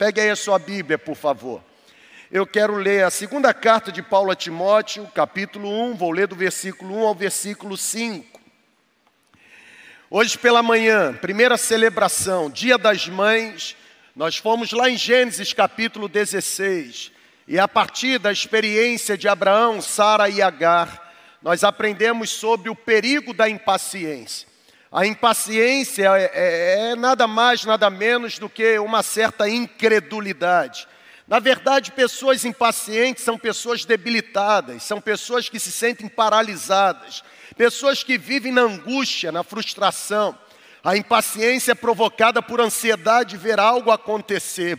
Pegue aí a sua Bíblia, por favor. Eu quero ler a segunda carta de Paulo a Timóteo, capítulo 1, vou ler do versículo 1 ao versículo 5. Hoje pela manhã, primeira celebração, Dia das Mães, nós fomos lá em Gênesis capítulo 16, e a partir da experiência de Abraão, Sara e Agar, nós aprendemos sobre o perigo da impaciência. A impaciência é, é, é nada mais, nada menos do que uma certa incredulidade. Na verdade, pessoas impacientes são pessoas debilitadas, são pessoas que se sentem paralisadas, pessoas que vivem na angústia, na frustração. A impaciência é provocada por ansiedade de ver algo acontecer.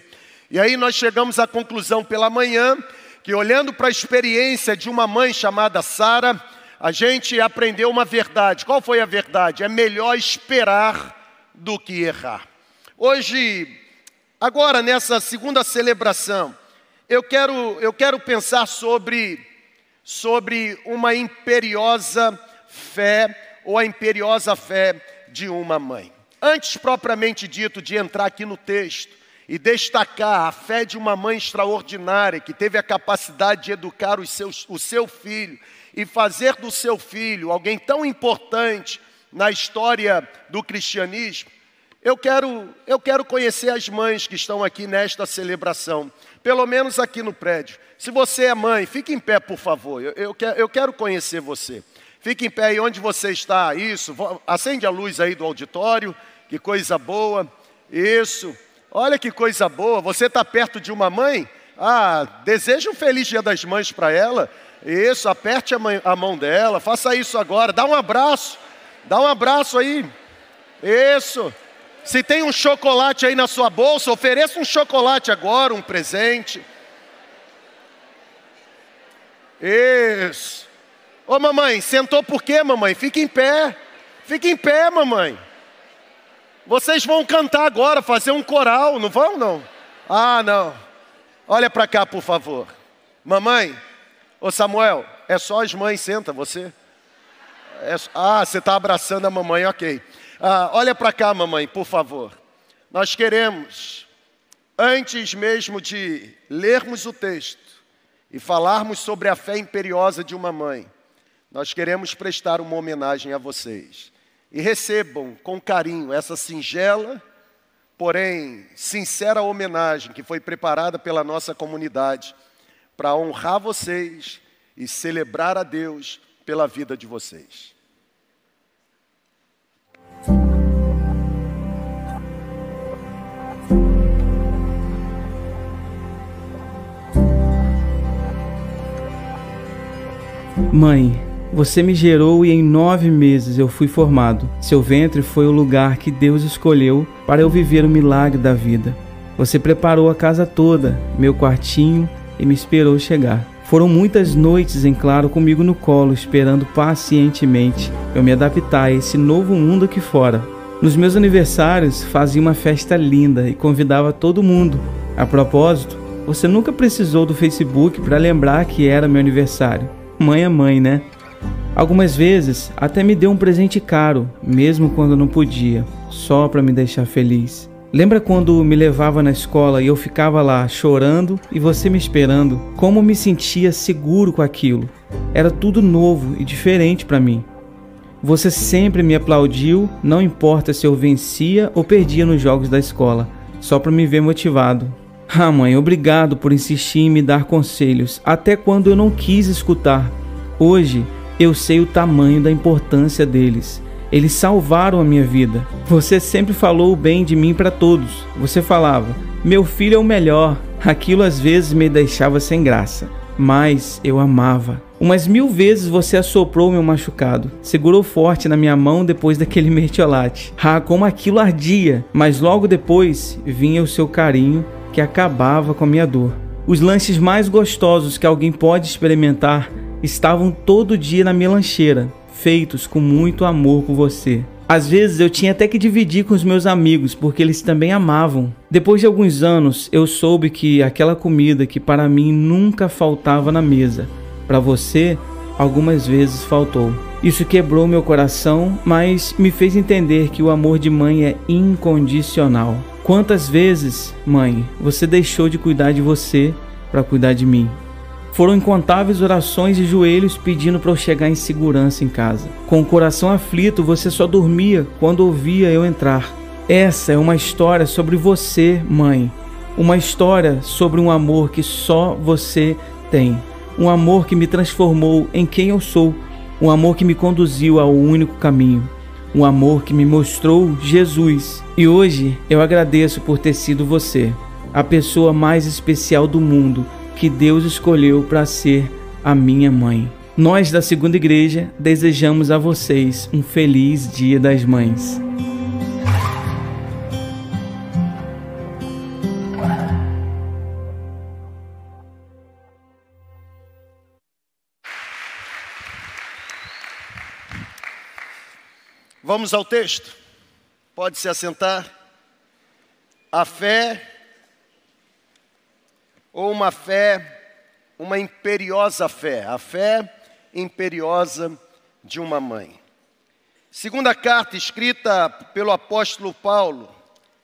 E aí nós chegamos à conclusão pela manhã que, olhando para a experiência de uma mãe chamada Sara, a gente aprendeu uma verdade. Qual foi a verdade? É melhor esperar do que errar. Hoje Agora, nessa segunda celebração, eu quero, eu quero pensar sobre, sobre uma imperiosa fé, ou a imperiosa fé de uma mãe. Antes, propriamente dito, de entrar aqui no texto e destacar a fé de uma mãe extraordinária, que teve a capacidade de educar os seus, o seu filho e fazer do seu filho alguém tão importante na história do cristianismo, eu quero, eu quero conhecer as mães que estão aqui nesta celebração, pelo menos aqui no prédio. Se você é mãe, fique em pé, por favor. Eu, eu, quero, eu quero conhecer você. Fique em pé aí onde você está. Isso, acende a luz aí do auditório. Que coisa boa. Isso. Olha que coisa boa. Você está perto de uma mãe? Ah, deseja um feliz Dia das Mães para ela. Isso, aperte a, mão dela. Faça isso agora. Dá um abraço. Dá um abraço aí. Isso. Se tem um chocolate aí na sua bolsa, ofereça um chocolate agora, um presente. Isso. Ô mamãe, sentou por quê, mamãe? Fique em pé. Fique em pé, mamãe. Vocês vão cantar agora, fazer um coral, não vão não? Ah, não. Olha para cá, por favor. Mamãe, ô Samuel, é só as mães, senta você. É, ah, você está abraçando a mamãe, ok. Ah, olha para cá, mamãe, por favor. Nós queremos, antes mesmo de lermos o texto e falarmos sobre a fé imperiosa de uma mãe, nós queremos prestar uma homenagem a vocês. E recebam com carinho essa singela, porém sincera homenagem que foi preparada pela nossa comunidade para honrar vocês e celebrar a Deus pela vida de vocês. Mãe, você me gerou e em nove meses eu fui formado. Seu ventre foi o lugar que Deus escolheu para eu viver o milagre da vida. Você preparou a casa toda, meu quartinho, e me esperou chegar. Foram muitas noites em claro comigo no colo, esperando pacientemente eu me adaptar a esse novo mundo aqui fora. Nos meus aniversários fazia uma festa linda e convidava todo mundo. A propósito, você nunca precisou do Facebook para lembrar que era meu aniversário. Mãe é mãe, né? Algumas vezes até me deu um presente caro, mesmo quando não podia, só para me deixar feliz. Lembra quando me levava na escola e eu ficava lá chorando e você me esperando? Como me sentia seguro com aquilo? Era tudo novo e diferente para mim. Você sempre me aplaudiu, não importa se eu vencia ou perdia nos jogos da escola, só para me ver motivado. Ah, mãe, obrigado por insistir em me dar conselhos, até quando eu não quis escutar. Hoje eu sei o tamanho da importância deles. Eles salvaram a minha vida. Você sempre falou o bem de mim para todos. Você falava: "Meu filho é o melhor". Aquilo às vezes me deixava sem graça, mas eu amava. Umas mil vezes você assoprou meu machucado, segurou forte na minha mão depois daquele mertiolate. Ah, como aquilo ardia! Mas logo depois vinha o seu carinho que acabava com a minha dor. Os lanches mais gostosos que alguém pode experimentar estavam todo dia na minha lancheira, feitos com muito amor por você. Às vezes eu tinha até que dividir com os meus amigos, porque eles também amavam. Depois de alguns anos, eu soube que aquela comida que para mim nunca faltava na mesa, para você, algumas vezes faltou. Isso quebrou meu coração, mas me fez entender que o amor de mãe é incondicional. Quantas vezes, mãe, você deixou de cuidar de você para cuidar de mim? Foram incontáveis orações e joelhos pedindo para eu chegar em segurança em casa. Com o coração aflito, você só dormia quando ouvia eu entrar. Essa é uma história sobre você, mãe. Uma história sobre um amor que só você tem. Um amor que me transformou em quem eu sou. Um amor que me conduziu ao único caminho. Um amor que me mostrou Jesus. E hoje eu agradeço por ter sido você, a pessoa mais especial do mundo que Deus escolheu para ser a minha mãe. Nós da Segunda Igreja desejamos a vocês um feliz Dia das Mães. Vamos ao texto. Pode se assentar. A fé, ou uma fé, uma imperiosa fé, a fé imperiosa de uma mãe. Segunda carta escrita pelo apóstolo Paulo,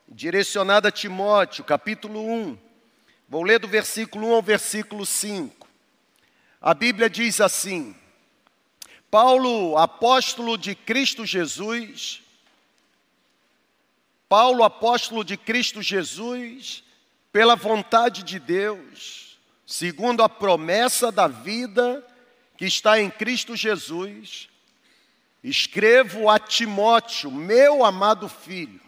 direcionada a Timóteo, capítulo 1. Vou ler do versículo 1 ao versículo 5. A Bíblia diz assim: Paulo, apóstolo de Cristo Jesus, Paulo, apóstolo de Cristo Jesus, pela vontade de Deus, segundo a promessa da vida que está em Cristo Jesus, escrevo a Timóteo, meu amado filho,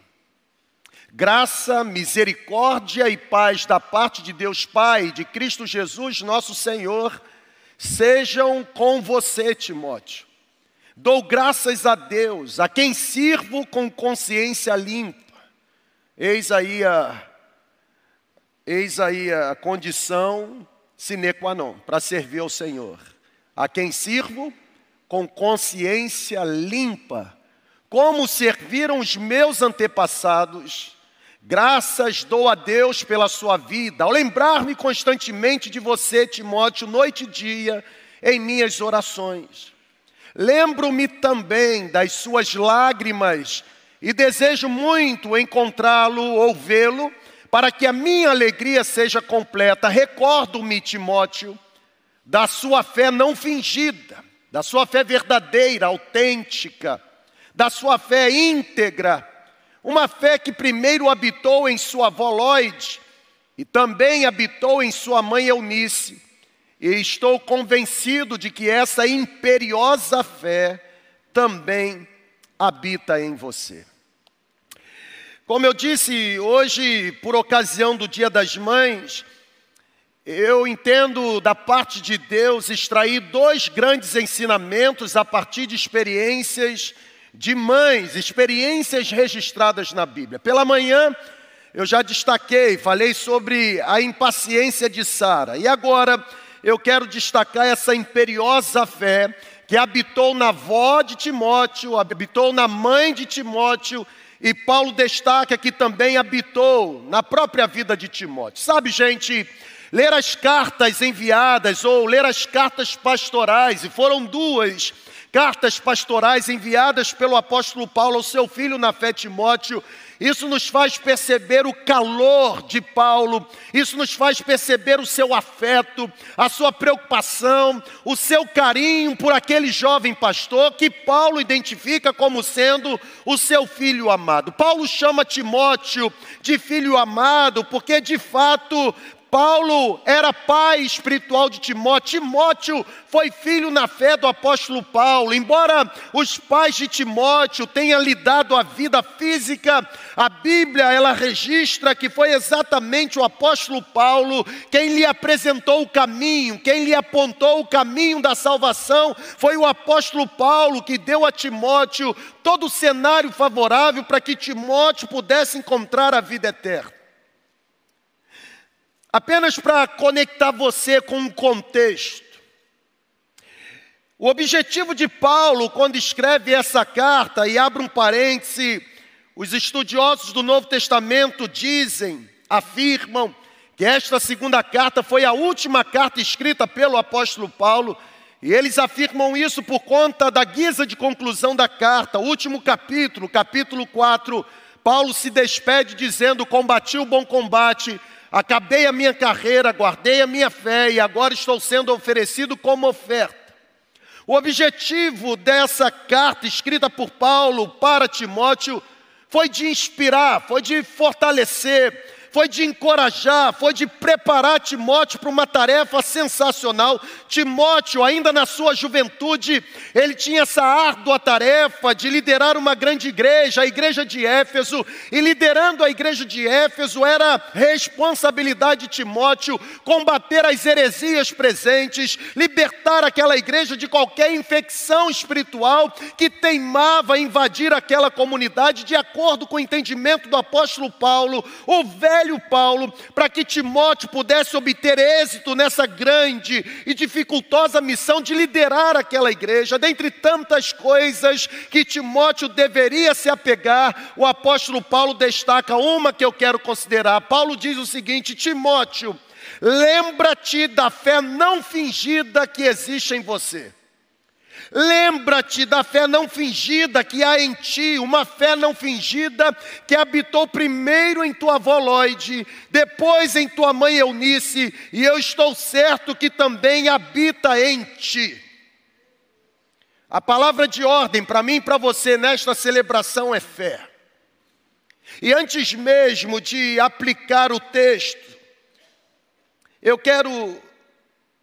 graça, misericórdia e paz da parte de Deus Pai, de Cristo Jesus, nosso Senhor, sejam com você, Timóteo. Dou graças a Deus, a quem sirvo com consciência limpa. Eis aí a, eis aí a condição sine qua non para servir ao Senhor. A quem sirvo com consciência limpa, como serviram os meus antepassados Graças dou a Deus pela sua vida, ao lembrar-me constantemente de você, Timóteo, noite e dia, em minhas orações. Lembro-me também das suas lágrimas e desejo muito encontrá-lo ou vê-lo, para que a minha alegria seja completa. Recordo-me, Timóteo, da sua fé não fingida, da sua fé verdadeira, autêntica, da sua fé íntegra uma fé que primeiro habitou em sua avó e também habitou em sua mãe Eunice. E estou convencido de que essa imperiosa fé também habita em você. Como eu disse, hoje, por ocasião do Dia das Mães, eu entendo da parte de Deus extrair dois grandes ensinamentos a partir de experiências de mães, experiências registradas na Bíblia. Pela manhã, eu já destaquei, falei sobre a impaciência de Sara. E agora, eu quero destacar essa imperiosa fé que habitou na avó de Timóteo, habitou na mãe de Timóteo, e Paulo destaca que também habitou na própria vida de Timóteo. Sabe, gente, ler as cartas enviadas ou ler as cartas pastorais, e foram duas cartas pastorais enviadas pelo apóstolo Paulo ao seu filho na fé Timóteo. Isso nos faz perceber o calor de Paulo, isso nos faz perceber o seu afeto, a sua preocupação, o seu carinho por aquele jovem pastor que Paulo identifica como sendo o seu filho amado. Paulo chama Timóteo de filho amado porque de fato Paulo era pai espiritual de Timóteo. Timóteo foi filho na fé do apóstolo Paulo. Embora os pais de Timóteo tenham lhe dado a vida física, a Bíblia ela registra que foi exatamente o apóstolo Paulo quem lhe apresentou o caminho, quem lhe apontou o caminho da salvação. Foi o apóstolo Paulo que deu a Timóteo todo o cenário favorável para que Timóteo pudesse encontrar a vida eterna. Apenas para conectar você com um contexto. O objetivo de Paulo, quando escreve essa carta, e abre um parêntese, os estudiosos do Novo Testamento dizem, afirmam, que esta segunda carta foi a última carta escrita pelo apóstolo Paulo, e eles afirmam isso por conta da guisa de conclusão da carta, último capítulo, capítulo 4, Paulo se despede dizendo: Combati o bom combate, acabei a minha carreira, guardei a minha fé e agora estou sendo oferecido como oferta. O objetivo dessa carta escrita por Paulo para Timóteo foi de inspirar, foi de fortalecer, foi de encorajar, foi de preparar Timóteo para uma tarefa sensacional. Timóteo, ainda na sua juventude, ele tinha essa árdua tarefa de liderar uma grande igreja, a igreja de Éfeso, e liderando a igreja de Éfeso era responsabilidade de Timóteo combater as heresias presentes, libertar aquela igreja de qualquer infecção espiritual que teimava invadir aquela comunidade, de acordo com o entendimento do apóstolo Paulo, o velho velho Paulo para que Timóteo pudesse obter êxito nessa grande e dificultosa missão de liderar aquela igreja. Dentre tantas coisas que Timóteo deveria se apegar, o apóstolo Paulo destaca uma que eu quero considerar. Paulo diz o seguinte: Timóteo, lembra-te da fé não fingida que existe em você. Lembra-te da fé não fingida que há em ti, uma fé não fingida que habitou primeiro em tua avó Lloyd, depois em tua mãe Eunice, e eu estou certo que também habita em ti. A palavra de ordem para mim e para você nesta celebração é fé. E antes mesmo de aplicar o texto, eu quero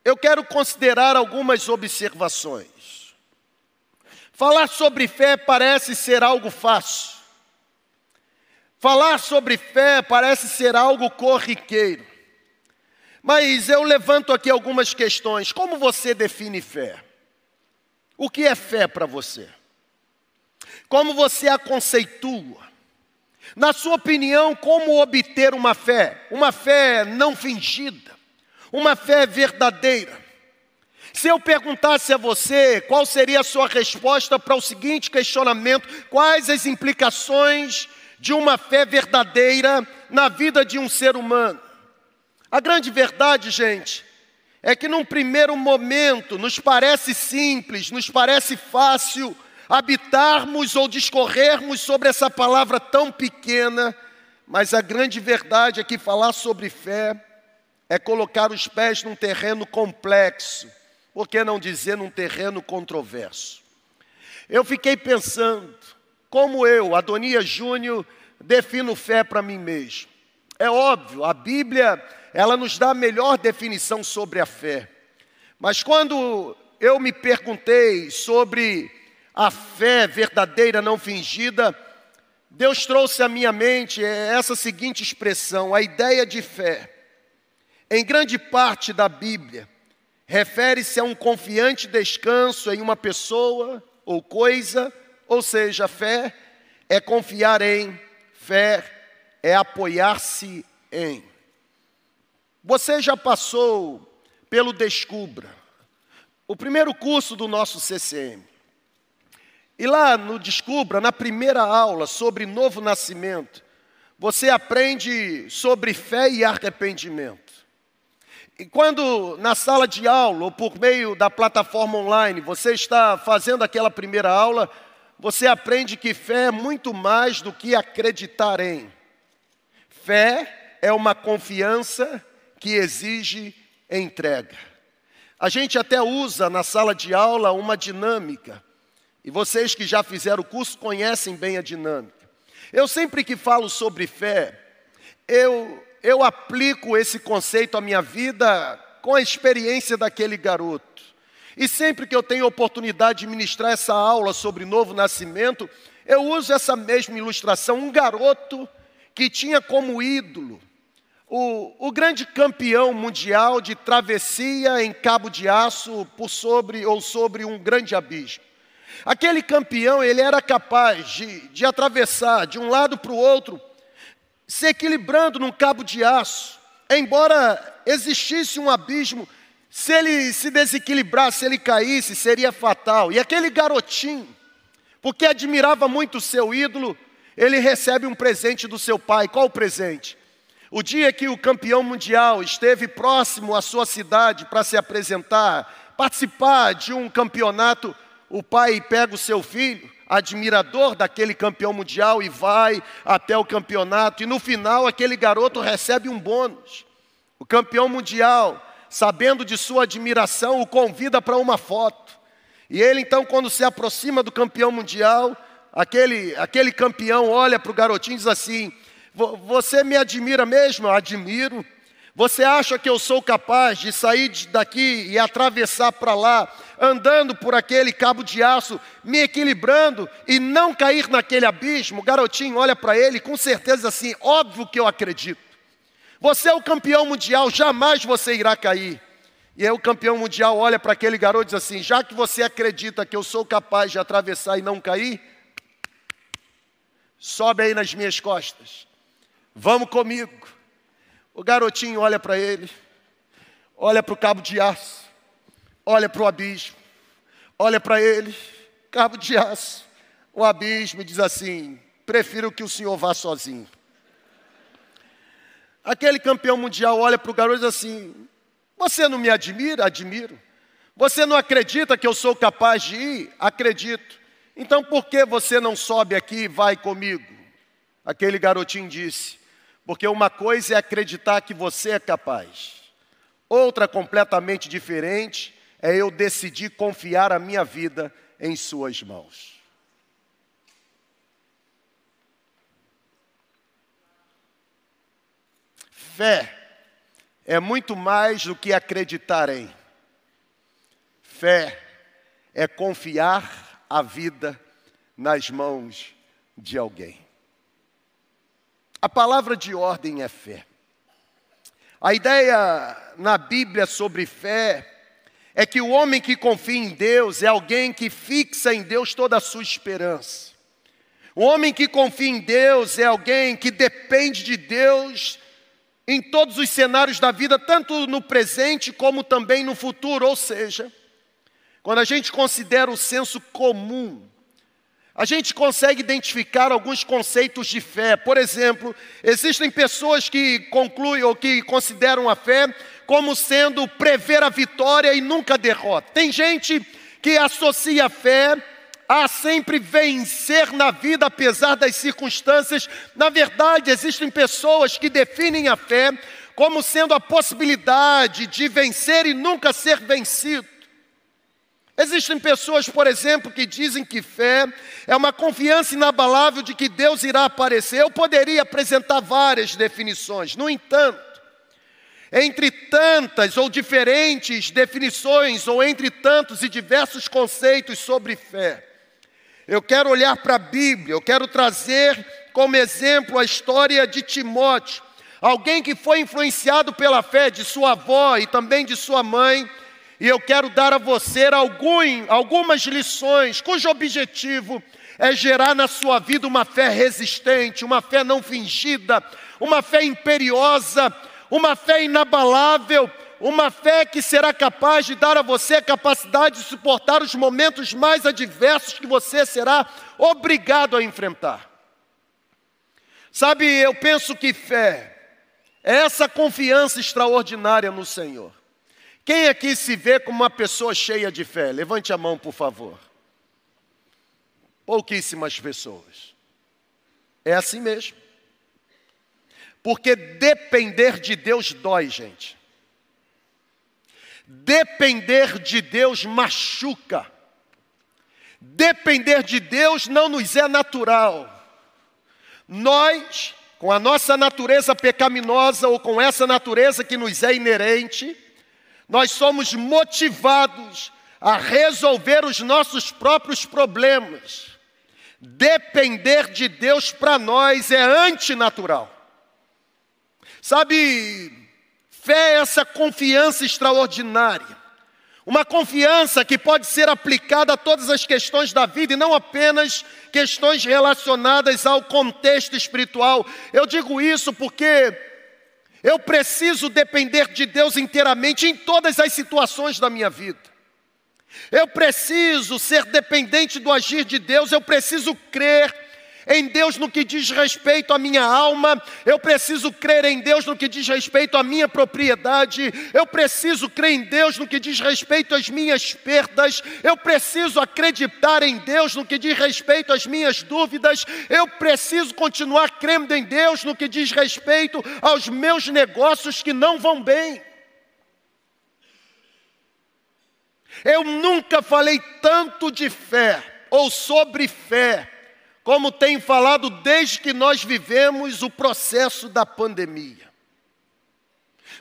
eu quero considerar algumas observações. Falar sobre fé parece ser algo fácil. Falar sobre fé parece ser algo corriqueiro. Mas eu levanto aqui algumas questões. Como você define fé? O que é fé para você? Como você a conceitua? Na sua opinião, como obter uma fé? Uma fé não fingida, uma fé verdadeira. Se eu perguntasse a você qual seria a sua resposta para o seguinte questionamento: quais as implicações de uma fé verdadeira na vida de um ser humano? A grande verdade, gente, é que num primeiro momento nos parece simples, nos parece fácil habitarmos ou discorrermos sobre essa palavra tão pequena, mas a grande verdade é que falar sobre fé é colocar os pés num terreno complexo por que não dizer num terreno controverso? Eu fiquei pensando, como eu, Adonias Júnior, defino fé para mim mesmo. É óbvio, a Bíblia, ela nos dá a melhor definição sobre a fé. Mas quando eu me perguntei sobre a fé verdadeira, não fingida, Deus trouxe à minha mente essa seguinte expressão: a ideia de fé. Em grande parte da Bíblia, refere-se a um confiante descanso em uma pessoa ou coisa, ou seja, fé é confiar em, fé é apoiar-se em. Você já passou pelo Descubra, o primeiro curso do nosso CCM. E lá no Descubra, na primeira aula sobre novo nascimento, você aprende sobre fé e arrependimento. E quando na sala de aula ou por meio da plataforma online você está fazendo aquela primeira aula, você aprende que fé é muito mais do que acreditar em. Fé é uma confiança que exige entrega. A gente até usa na sala de aula uma dinâmica, e vocês que já fizeram o curso conhecem bem a dinâmica. Eu sempre que falo sobre fé, eu eu aplico esse conceito à minha vida com a experiência daquele garoto. E sempre que eu tenho oportunidade de ministrar essa aula sobre novo nascimento, eu uso essa mesma ilustração. Um garoto que tinha como ídolo o, o grande campeão mundial de travessia em cabo de aço por sobre ou sobre um grande abismo. Aquele campeão, ele era capaz de, de atravessar de um lado para o outro se equilibrando num cabo de aço. Embora existisse um abismo, se ele se desequilibrasse, se ele caísse, seria fatal. E aquele garotinho, porque admirava muito o seu ídolo, ele recebe um presente do seu pai. Qual o presente? O dia que o campeão mundial esteve próximo à sua cidade para se apresentar, participar de um campeonato, o pai pega o seu filho, admirador daquele campeão mundial e vai até o campeonato, e no final aquele garoto recebe um bônus. O campeão mundial, sabendo de sua admiração, o convida para uma foto. E ele então, quando se aproxima do campeão mundial, aquele, aquele campeão olha para o garotinho e diz assim: Você me admira mesmo? Eu admiro. Você acha que eu sou capaz de sair daqui e atravessar para lá, andando por aquele cabo de aço, me equilibrando e não cair naquele abismo? Garotinho olha para ele com certeza assim: óbvio que eu acredito. Você é o campeão mundial, jamais você irá cair. E aí o campeão mundial olha para aquele garoto e diz assim: já que você acredita que eu sou capaz de atravessar e não cair, sobe aí nas minhas costas, vamos comigo. O garotinho olha para ele, olha para o cabo de aço, olha para o abismo, olha para ele, cabo de aço, o abismo e diz assim: prefiro que o senhor vá sozinho. Aquele campeão mundial olha para o garoto e diz assim: Você não me admira? Admiro. Você não acredita que eu sou capaz de ir? Acredito. Então por que você não sobe aqui e vai comigo? Aquele garotinho disse: porque uma coisa é acreditar que você é capaz, outra completamente diferente é eu decidir confiar a minha vida em Suas mãos. Fé é muito mais do que acreditar em. Fé é confiar a vida nas mãos de alguém. A palavra de ordem é fé. A ideia na Bíblia sobre fé é que o homem que confia em Deus é alguém que fixa em Deus toda a sua esperança. O homem que confia em Deus é alguém que depende de Deus em todos os cenários da vida, tanto no presente como também no futuro. Ou seja, quando a gente considera o senso comum a gente consegue identificar alguns conceitos de fé. Por exemplo, existem pessoas que concluem ou que consideram a fé como sendo prever a vitória e nunca a derrota. Tem gente que associa a fé a sempre vencer na vida apesar das circunstâncias. Na verdade, existem pessoas que definem a fé como sendo a possibilidade de vencer e nunca ser vencido. Existem pessoas, por exemplo, que dizem que fé é uma confiança inabalável de que Deus irá aparecer. Eu poderia apresentar várias definições, no entanto, entre tantas ou diferentes definições, ou entre tantos e diversos conceitos sobre fé, eu quero olhar para a Bíblia, eu quero trazer como exemplo a história de Timóteo, alguém que foi influenciado pela fé de sua avó e também de sua mãe e eu quero dar a você algum, algumas lições cujo objetivo é gerar na sua vida uma fé resistente, uma fé não fingida, uma fé imperiosa, uma fé inabalável, uma fé que será capaz de dar a você a capacidade de suportar os momentos mais adversos que você será obrigado a enfrentar. Sabe, eu penso que fé é essa confiança extraordinária no Senhor. Quem aqui se vê como uma pessoa cheia de fé? Levante a mão, por favor. Pouquíssimas pessoas. É assim mesmo. Porque depender de Deus dói, gente. Depender de Deus machuca. Depender de Deus não nos é natural. Nós, com a nossa natureza pecaminosa ou com essa natureza que nos é inerente, nós somos motivados a resolver os nossos próprios problemas. Depender de Deus para nós é antinatural. Sabe, fé é essa confiança extraordinária. Uma confiança que pode ser aplicada a todas as questões da vida e não apenas questões relacionadas ao contexto espiritual. Eu digo isso porque eu preciso depender de Deus inteiramente em todas as situações da minha vida. Eu preciso ser dependente do agir de Deus, eu preciso crer em Deus no que diz respeito à minha alma, eu preciso crer em Deus no que diz respeito à minha propriedade, eu preciso crer em Deus no que diz respeito às minhas perdas, eu preciso acreditar em Deus no que diz respeito às minhas dúvidas, eu preciso continuar crendo em Deus no que diz respeito aos meus negócios que não vão bem. Eu nunca falei tanto de fé ou sobre fé como tenho falado desde que nós vivemos o processo da pandemia.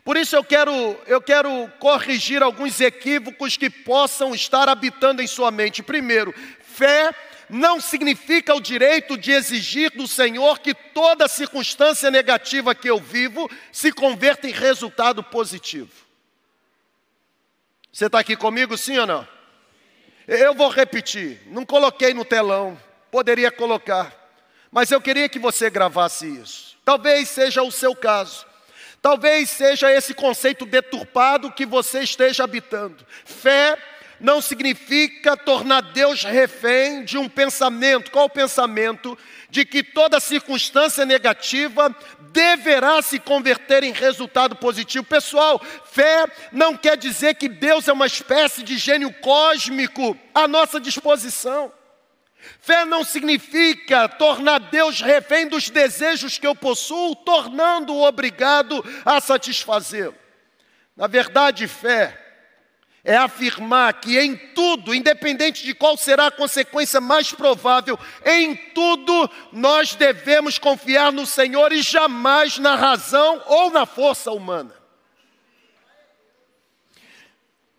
Por isso eu quero, eu quero corrigir alguns equívocos que possam estar habitando em sua mente. Primeiro, fé não significa o direito de exigir do Senhor que toda circunstância negativa que eu vivo se converta em resultado positivo. Você está aqui comigo, sim ou não? Eu vou repetir, não coloquei no telão, poderia colocar, mas eu queria que você gravasse isso. Talvez seja o seu caso. Talvez seja esse conceito deturpado que você esteja habitando. Fé não significa tornar Deus refém de um pensamento. Qual o pensamento? De que toda circunstância negativa deverá se converter em resultado positivo. Pessoal, fé não quer dizer que Deus é uma espécie de gênio cósmico à nossa disposição. Fé não significa tornar Deus refém dos desejos que eu possuo, tornando-o obrigado a satisfazê-lo. Na verdade, fé é afirmar que em tudo, independente de qual será a consequência mais provável, em tudo nós devemos confiar no Senhor e jamais na razão ou na força humana.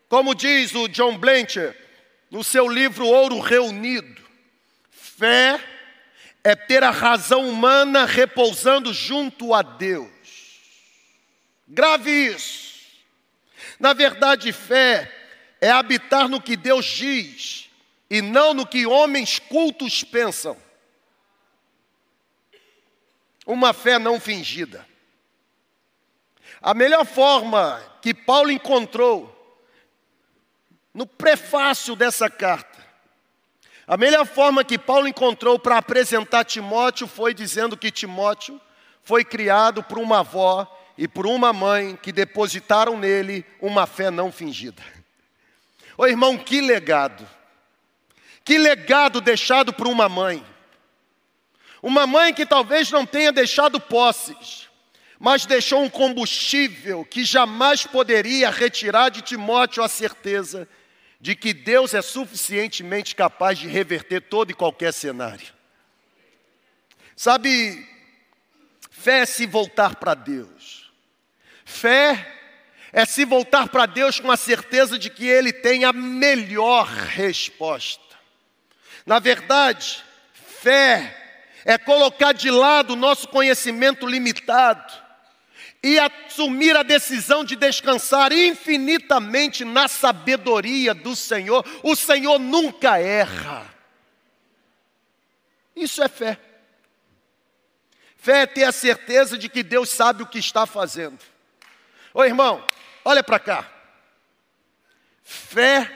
Como diz o John Blanchard no seu livro Ouro Reunido, Fé é ter a razão humana repousando junto a Deus. Grave isso. Na verdade, fé é habitar no que Deus diz e não no que homens cultos pensam. Uma fé não fingida. A melhor forma que Paulo encontrou no prefácio dessa carta a melhor forma que Paulo encontrou para apresentar Timóteo foi dizendo que Timóteo foi criado por uma avó e por uma mãe que depositaram nele uma fé não fingida. Ô irmão, que legado! Que legado deixado por uma mãe. Uma mãe que talvez não tenha deixado posses, mas deixou um combustível que jamais poderia retirar de Timóteo a certeza de que Deus é suficientemente capaz de reverter todo e qualquer cenário. Sabe, fé é se voltar para Deus. Fé é se voltar para Deus com a certeza de que Ele tem a melhor resposta. Na verdade, fé é colocar de lado o nosso conhecimento limitado e assumir a decisão de descansar infinitamente na sabedoria do Senhor. O Senhor nunca erra. Isso é fé. Fé é ter a certeza de que Deus sabe o que está fazendo. Ô irmão, olha para cá. Fé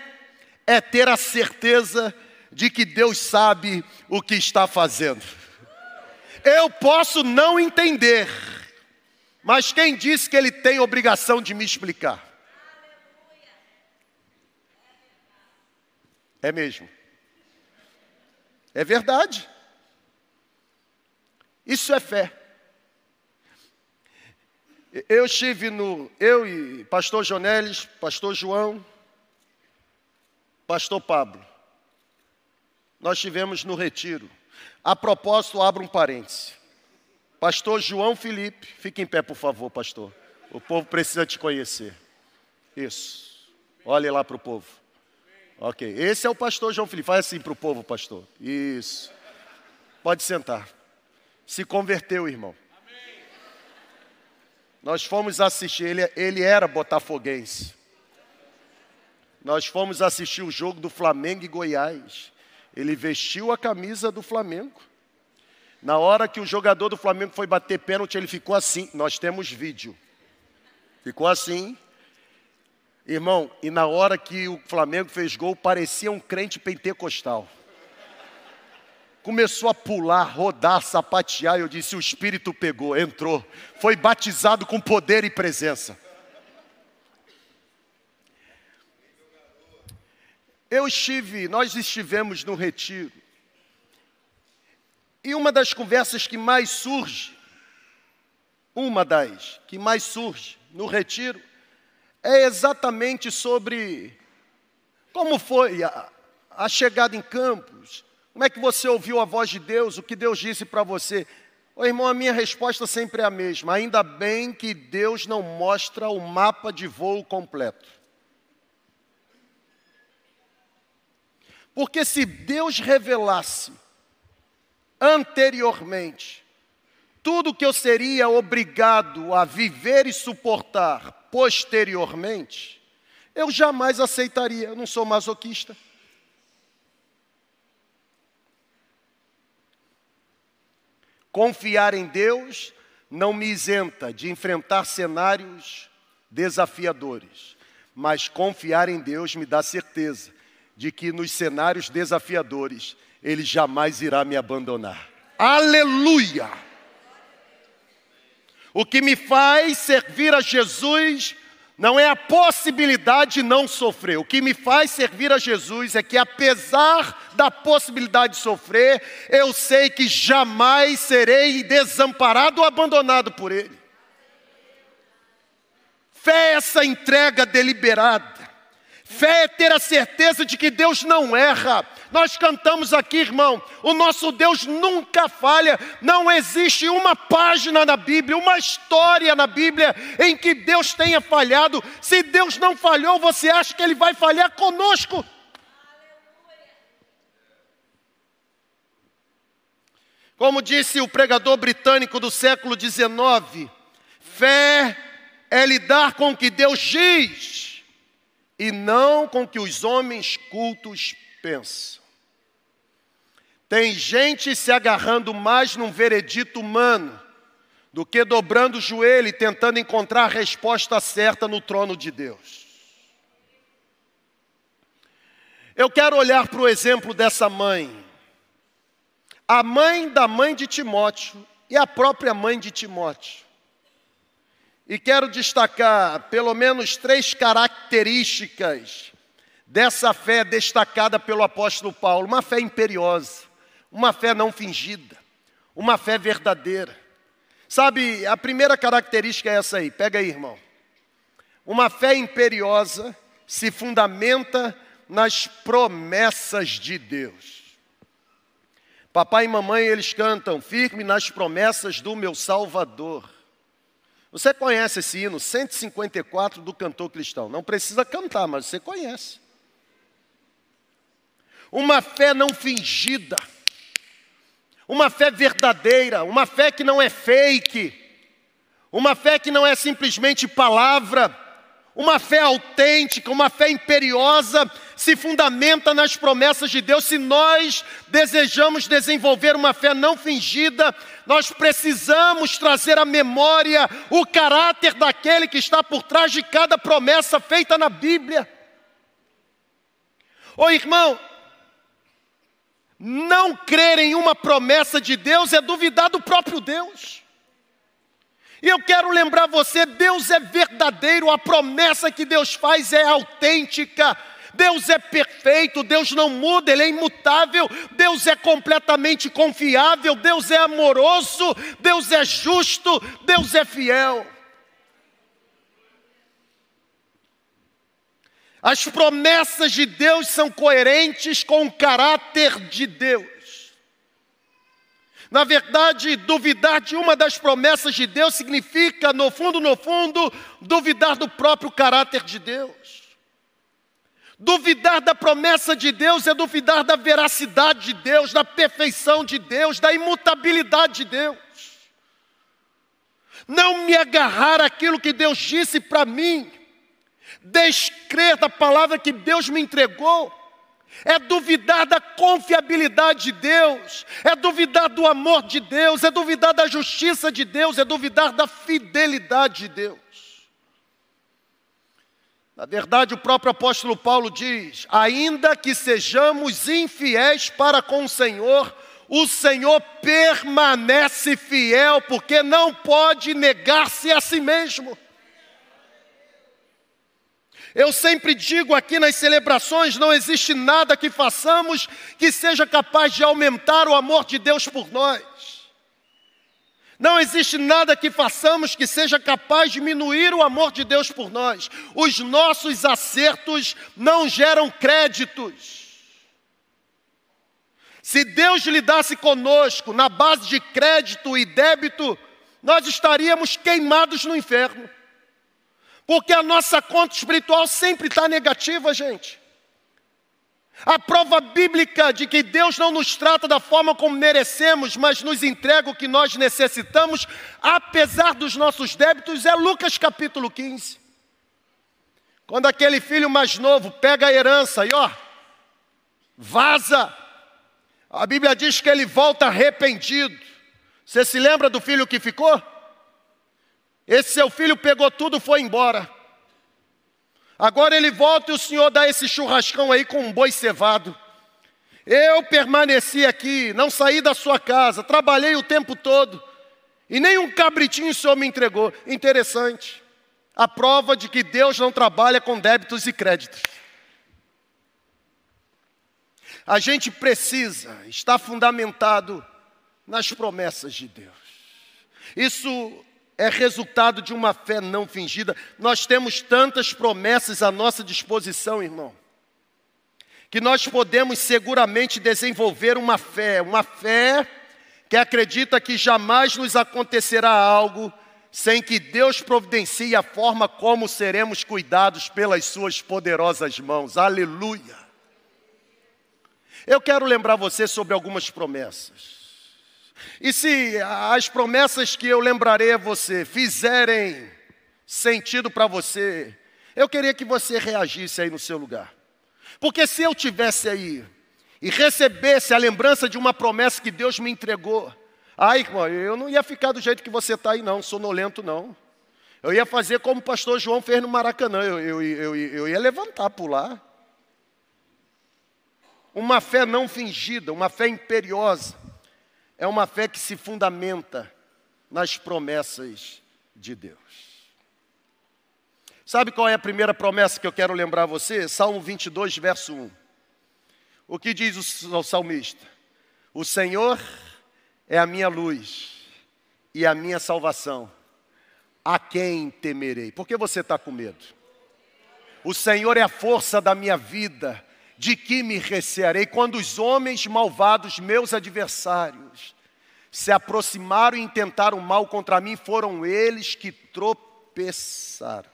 é ter a certeza de que Deus sabe o que está fazendo. Eu posso não entender, mas quem disse que ele tem obrigação de me explicar? É mesmo. É verdade. Isso é fé. Eu estive no, eu e pastor Jonelis, pastor João, pastor Pablo. Nós estivemos no retiro. A propósito, abro um parêntese. Pastor João Felipe, fique em pé, por favor, pastor. O povo precisa te conhecer. Isso. Olhe lá para o povo. Ok. Esse é o pastor João Felipe. Faz assim para o povo, pastor. Isso. Pode sentar. Se converteu, irmão. Nós fomos assistir, ele, ele era botafoguense. Nós fomos assistir o jogo do Flamengo e Goiás. Ele vestiu a camisa do Flamengo. Na hora que o jogador do Flamengo foi bater pênalti, ele ficou assim. Nós temos vídeo. Ficou assim. Irmão, e na hora que o Flamengo fez gol, parecia um crente pentecostal. começou a pular, rodar, sapatear. Eu disse: O Espírito pegou, entrou, foi batizado com poder e presença. Eu estive, nós estivemos no retiro. E uma das conversas que mais surge, uma das que mais surge no retiro, é exatamente sobre como foi a, a chegada em Campos, como é que você ouviu a voz de Deus, o que Deus disse para você. Ô irmão, a minha resposta sempre é a mesma. Ainda bem que Deus não mostra o mapa de voo completo. Porque se Deus revelasse anteriormente tudo que eu seria obrigado a viver e suportar posteriormente, eu jamais aceitaria. Eu não sou masoquista. Confiar em Deus não me isenta de enfrentar cenários desafiadores, mas confiar em Deus me dá certeza de que nos cenários desafiadores Ele jamais irá me abandonar. Aleluia! O que me faz servir a Jesus não é a possibilidade de não sofrer. O que me faz servir a Jesus é que, apesar da possibilidade de sofrer, eu sei que jamais serei desamparado ou abandonado por Ele. Fé é essa entrega deliberada. Fé é ter a certeza de que Deus não erra. Nós cantamos aqui, irmão, o nosso Deus nunca falha. Não existe uma página na Bíblia, uma história na Bíblia em que Deus tenha falhado. Se Deus não falhou, você acha que Ele vai falhar conosco? Como disse o pregador britânico do século XIX, fé é lidar com o que Deus diz e não com que os homens cultos pensam. Tem gente se agarrando mais num veredito humano do que dobrando o joelho e tentando encontrar a resposta certa no trono de Deus. Eu quero olhar para o exemplo dessa mãe, a mãe da mãe de Timóteo e a própria mãe de Timóteo. E quero destacar pelo menos três características dessa fé destacada pelo apóstolo Paulo: uma fé imperiosa, uma fé não fingida, uma fé verdadeira. Sabe, a primeira característica é essa aí, pega aí, irmão. Uma fé imperiosa se fundamenta nas promessas de Deus. Papai e mamãe, eles cantam firme nas promessas do meu Salvador. Você conhece esse hino 154 do cantor cristão? Não precisa cantar, mas você conhece. Uma fé não fingida, uma fé verdadeira, uma fé que não é fake, uma fé que não é simplesmente palavra, uma fé autêntica, uma fé imperiosa, se fundamenta nas promessas de Deus. Se nós desejamos desenvolver uma fé não fingida, nós precisamos trazer à memória o caráter daquele que está por trás de cada promessa feita na Bíblia. Ô irmão, não crer em uma promessa de Deus é duvidar do próprio Deus. E eu quero lembrar você: Deus é verdadeiro, a promessa que Deus faz é autêntica. Deus é perfeito, Deus não muda, Ele é imutável, Deus é completamente confiável, Deus é amoroso, Deus é justo, Deus é fiel. As promessas de Deus são coerentes com o caráter de Deus. Na verdade, duvidar de uma das promessas de Deus significa, no fundo, no fundo, duvidar do próprio caráter de Deus. Duvidar da promessa de Deus é duvidar da veracidade de Deus, da perfeição de Deus, da imutabilidade de Deus. Não me agarrar àquilo que Deus disse para mim, descrer da palavra que Deus me entregou é duvidar da confiabilidade de Deus, é duvidar do amor de Deus, é duvidar da justiça de Deus, é duvidar da fidelidade de Deus. Na verdade, o próprio apóstolo Paulo diz: ainda que sejamos infiéis para com o Senhor, o Senhor permanece fiel, porque não pode negar-se a si mesmo. Eu sempre digo aqui nas celebrações: não existe nada que façamos que seja capaz de aumentar o amor de Deus por nós. Não existe nada que façamos que seja capaz de diminuir o amor de Deus por nós. Os nossos acertos não geram créditos. Se Deus lidasse conosco na base de crédito e débito, nós estaríamos queimados no inferno. Porque a nossa conta espiritual sempre está negativa, gente. A prova bíblica de que Deus não nos trata da forma como merecemos, mas nos entrega o que nós necessitamos, apesar dos nossos débitos, é Lucas capítulo 15. Quando aquele filho mais novo pega a herança e ó, vaza, a Bíblia diz que ele volta arrependido. Você se lembra do filho que ficou? Esse seu filho pegou tudo e foi embora. Agora ele volta e o senhor dá esse churrascão aí com um boi cevado. Eu permaneci aqui, não saí da sua casa, trabalhei o tempo todo. E nem um cabritinho o senhor me entregou. Interessante. A prova de que Deus não trabalha com débitos e créditos. A gente precisa estar fundamentado nas promessas de Deus. Isso é resultado de uma fé não fingida. Nós temos tantas promessas à nossa disposição, irmão, que nós podemos seguramente desenvolver uma fé, uma fé que acredita que jamais nos acontecerá algo sem que Deus providencie a forma como seremos cuidados pelas Suas poderosas mãos. Aleluia! Eu quero lembrar você sobre algumas promessas. E se as promessas que eu lembrarei a você fizerem sentido para você, eu queria que você reagisse aí no seu lugar. Porque se eu tivesse aí e recebesse a lembrança de uma promessa que Deus me entregou, ai, eu não ia ficar do jeito que você está aí, não, sonolento, não. Eu ia fazer como o pastor João fez no Maracanã, eu, eu, eu, eu ia levantar, pular. Uma fé não fingida, uma fé imperiosa é uma fé que se fundamenta nas promessas de Deus. Sabe qual é a primeira promessa que eu quero lembrar a você? Salmo 22, verso 1. O que diz o salmista? O Senhor é a minha luz e a minha salvação. A quem temerei? Por que você está com medo? O Senhor é a força da minha vida de que me recearei quando os homens malvados, meus adversários, se aproximaram e intentaram mal contra mim, foram eles que tropeçaram.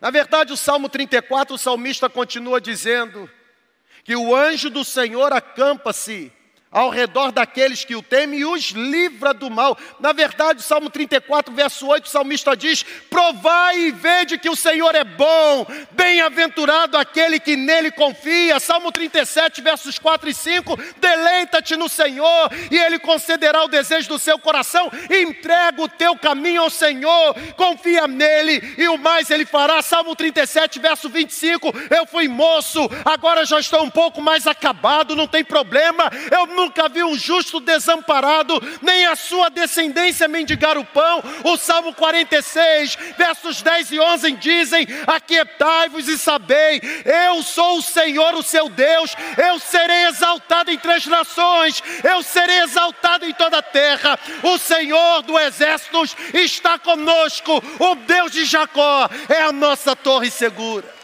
Na verdade, o Salmo 34, o salmista continua dizendo que o anjo do Senhor acampa-se ao redor daqueles que o temem e os livra do mal. Na verdade, Salmo 34, verso 8, o salmista diz: Provai e vede que o Senhor é bom, bem-aventurado aquele que nele confia. Salmo 37, versos 4 e 5: Deleita-te no Senhor e ele concederá o desejo do seu coração. Entrega o teu caminho ao Senhor, confia nele e o mais ele fará. Salmo 37, verso 25: Eu fui moço, agora já estou um pouco mais acabado, não tem problema. Eu nunca vi um justo desamparado, nem a sua descendência mendigar o pão. O Salmo 46, versos 10 e 11 dizem: Aquietai-vos e sabei, eu sou o Senhor, o seu Deus, eu serei exaltado entre as nações, eu serei exaltado em toda a terra. O Senhor do exércitos está conosco, o Deus de Jacó é a nossa torre segura.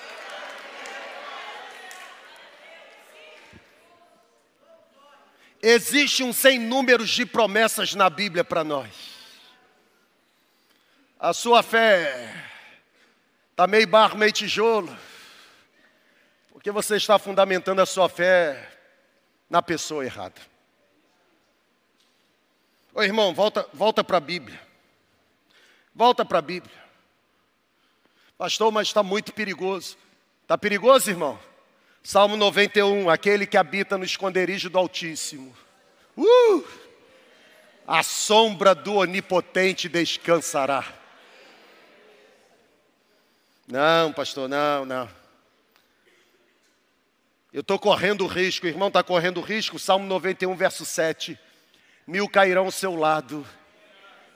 Existe um sem números de promessas na Bíblia para nós. A sua fé está meio barro, meio tijolo, porque você está fundamentando a sua fé na pessoa errada. Ô irmão, volta, volta para a Bíblia. Volta para a Bíblia. Pastor, mas está muito perigoso. Está perigoso, irmão? Salmo 91, aquele que habita no esconderijo do Altíssimo. Uh! A sombra do Onipotente descansará. Não, pastor, não, não. Eu estou correndo risco, o irmão está correndo risco. Salmo 91, verso 7. Mil cairão ao seu lado,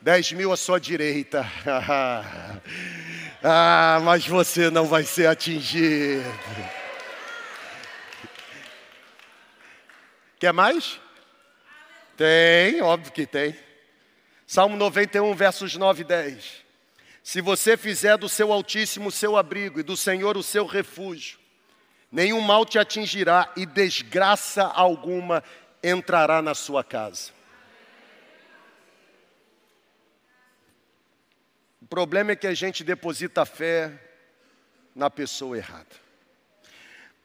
dez mil à sua direita. ah, mas você não vai ser atingido. Quer mais? Tem, óbvio que tem. Salmo 91, versos 9 e 10. Se você fizer do seu Altíssimo o seu abrigo e do Senhor o seu refúgio, nenhum mal te atingirá e desgraça alguma entrará na sua casa. O problema é que a gente deposita fé na pessoa errada.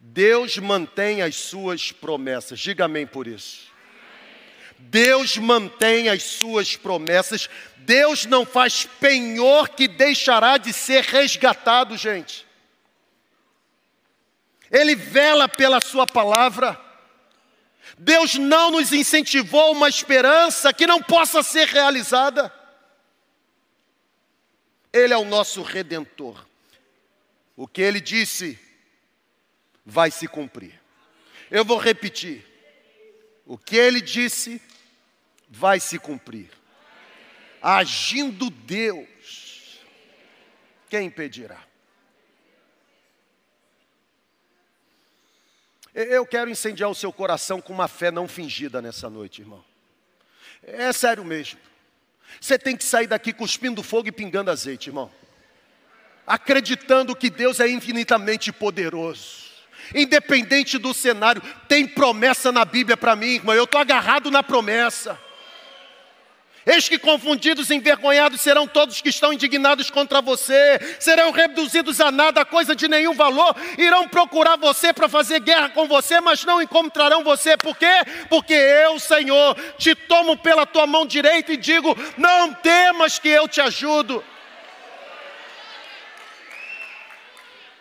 Deus mantém as suas promessas, diga amém por isso. Deus mantém as suas promessas, Deus não faz penhor que deixará de ser resgatado, gente. Ele vela pela Sua palavra. Deus não nos incentivou uma esperança que não possa ser realizada. Ele é o nosso redentor. O que ele disse vai se cumprir. Eu vou repetir. O que ele disse vai se cumprir. Agindo Deus, quem impedirá? Eu quero incendiar o seu coração com uma fé não fingida nessa noite, irmão. É sério mesmo. Você tem que sair daqui cuspindo fogo e pingando azeite, irmão. Acreditando que Deus é infinitamente poderoso. Independente do cenário, tem promessa na Bíblia para mim, irmão. Eu estou agarrado na promessa. Eis que confundidos e envergonhados serão todos que estão indignados contra você, serão reduzidos a nada, coisa de nenhum valor, irão procurar você para fazer guerra com você, mas não encontrarão você, por quê? Porque eu, Senhor, te tomo pela tua mão direita e digo: não temas que eu te ajudo.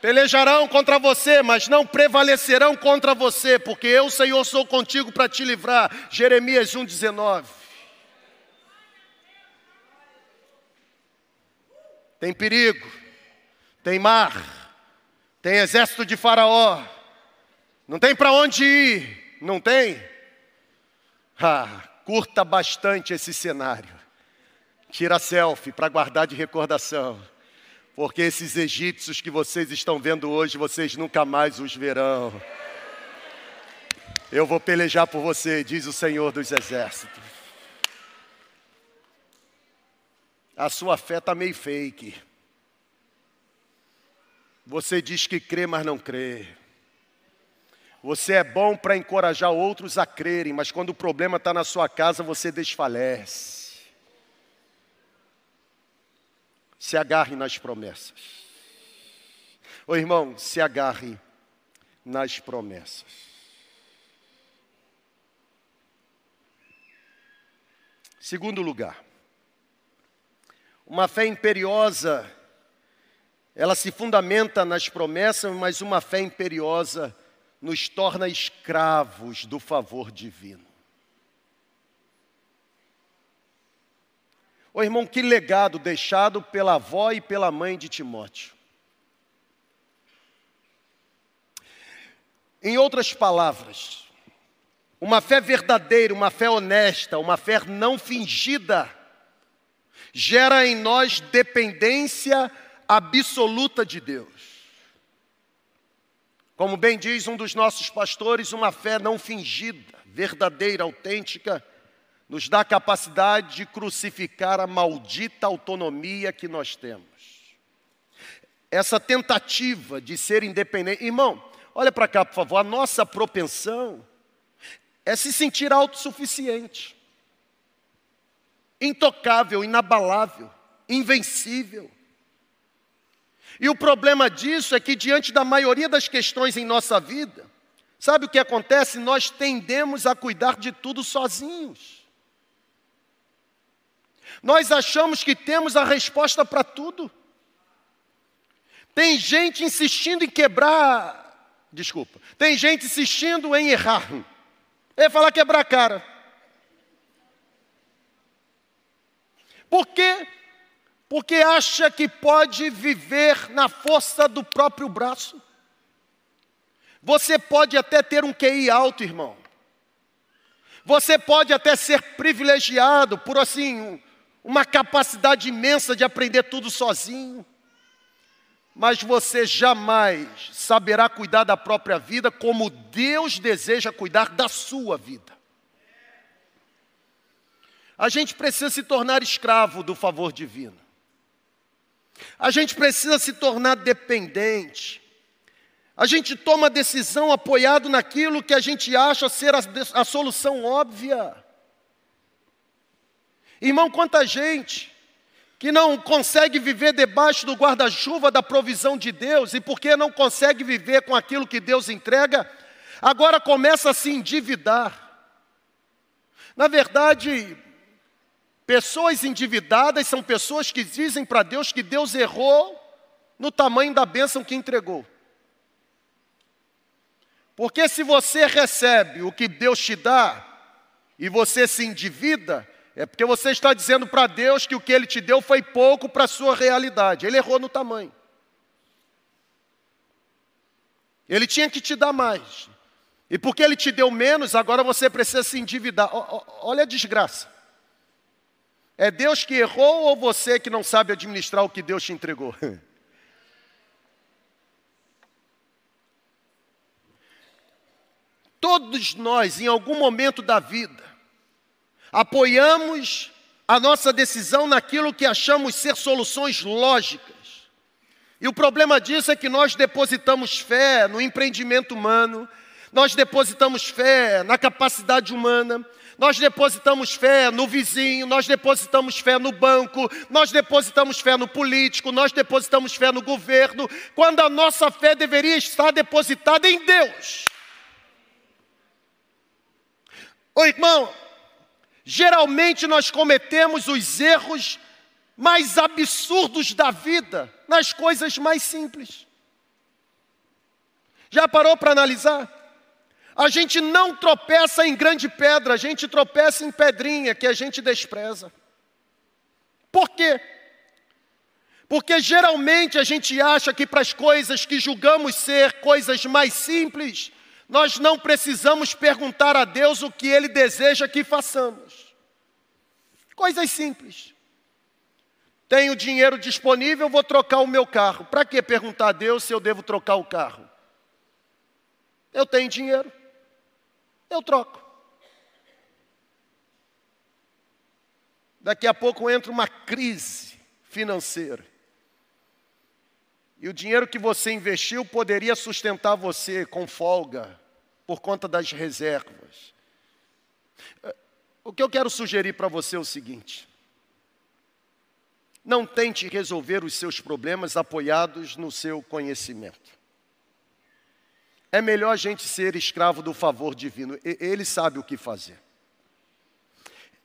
Pelejarão contra você, mas não prevalecerão contra você, porque eu, Senhor, sou contigo para te livrar. Jeremias 1,19. tem perigo, tem mar, tem exército de Faraó, não tem para onde ir, não tem? Ah, curta bastante esse cenário, tira selfie para guardar de recordação, porque esses egípcios que vocês estão vendo hoje, vocês nunca mais os verão. Eu vou pelejar por você, diz o Senhor dos Exércitos. a sua fé está meio fake. Você diz que crê, mas não crê. Você é bom para encorajar outros a crerem, mas quando o problema está na sua casa, você desfalece. Se agarre nas promessas. Ô irmão, se agarre nas promessas. Segundo lugar, uma fé imperiosa, ela se fundamenta nas promessas, mas uma fé imperiosa nos torna escravos do favor divino. Ô irmão, que legado deixado pela avó e pela mãe de Timóteo. Em outras palavras, uma fé verdadeira, uma fé honesta, uma fé não fingida, gera em nós dependência absoluta de Deus. Como bem diz um dos nossos pastores, uma fé não fingida, verdadeira, autêntica, nos dá a capacidade de crucificar a maldita autonomia que nós temos. Essa tentativa de ser independente. Irmão, olha para cá, por favor. A nossa propensão é se sentir autossuficiente intocável, inabalável, invencível. E o problema disso é que, diante da maioria das questões em nossa vida, sabe o que acontece? Nós tendemos a cuidar de tudo sozinhos. Nós achamos que temos a resposta para tudo. Tem gente insistindo em quebrar, desculpa, tem gente insistindo em errar. É falar quebrar a cara. Por quê? Porque acha que pode viver na força do próprio braço. Você pode até ter um QI alto, irmão. Você pode até ser privilegiado por assim uma capacidade imensa de aprender tudo sozinho. Mas você jamais saberá cuidar da própria vida como Deus deseja cuidar da sua vida. A gente precisa se tornar escravo do favor divino. A gente precisa se tornar dependente. A gente toma decisão apoiado naquilo que a gente acha ser a, a solução óbvia. Irmão, quanta gente que não consegue viver debaixo do guarda-chuva da provisão de Deus e porque não consegue viver com aquilo que Deus entrega, agora começa a se endividar. Na verdade, pessoas endividadas são pessoas que dizem para Deus que Deus errou no tamanho da bênção que entregou. Porque se você recebe o que Deus te dá e você se endivida, é porque você está dizendo para Deus que o que Ele te deu foi pouco para a sua realidade. Ele errou no tamanho. Ele tinha que te dar mais. E porque Ele te deu menos, agora você precisa se endividar. Olha a desgraça. É Deus que errou ou você que não sabe administrar o que Deus te entregou? Todos nós, em algum momento da vida, apoiamos a nossa decisão naquilo que achamos ser soluções lógicas. E o problema disso é que nós depositamos fé no empreendimento humano, nós depositamos fé na capacidade humana, nós depositamos fé no vizinho, nós depositamos fé no banco, nós depositamos fé no político, nós depositamos fé no governo, quando a nossa fé deveria estar depositada em Deus. Ô irmão, geralmente nós cometemos os erros mais absurdos da vida nas coisas mais simples. Já parou para analisar? A gente não tropeça em grande pedra, a gente tropeça em pedrinha que a gente despreza. Por quê? Porque geralmente a gente acha que para as coisas que julgamos ser coisas mais simples, nós não precisamos perguntar a Deus o que Ele deseja que façamos. Coisas simples. Tenho dinheiro disponível, vou trocar o meu carro. Para que perguntar a Deus se eu devo trocar o carro? Eu tenho dinheiro, eu troco. Daqui a pouco entra uma crise financeira. E o dinheiro que você investiu poderia sustentar você com folga, por conta das reservas. O que eu quero sugerir para você é o seguinte: não tente resolver os seus problemas apoiados no seu conhecimento. É melhor a gente ser escravo do favor divino. Ele sabe o que fazer.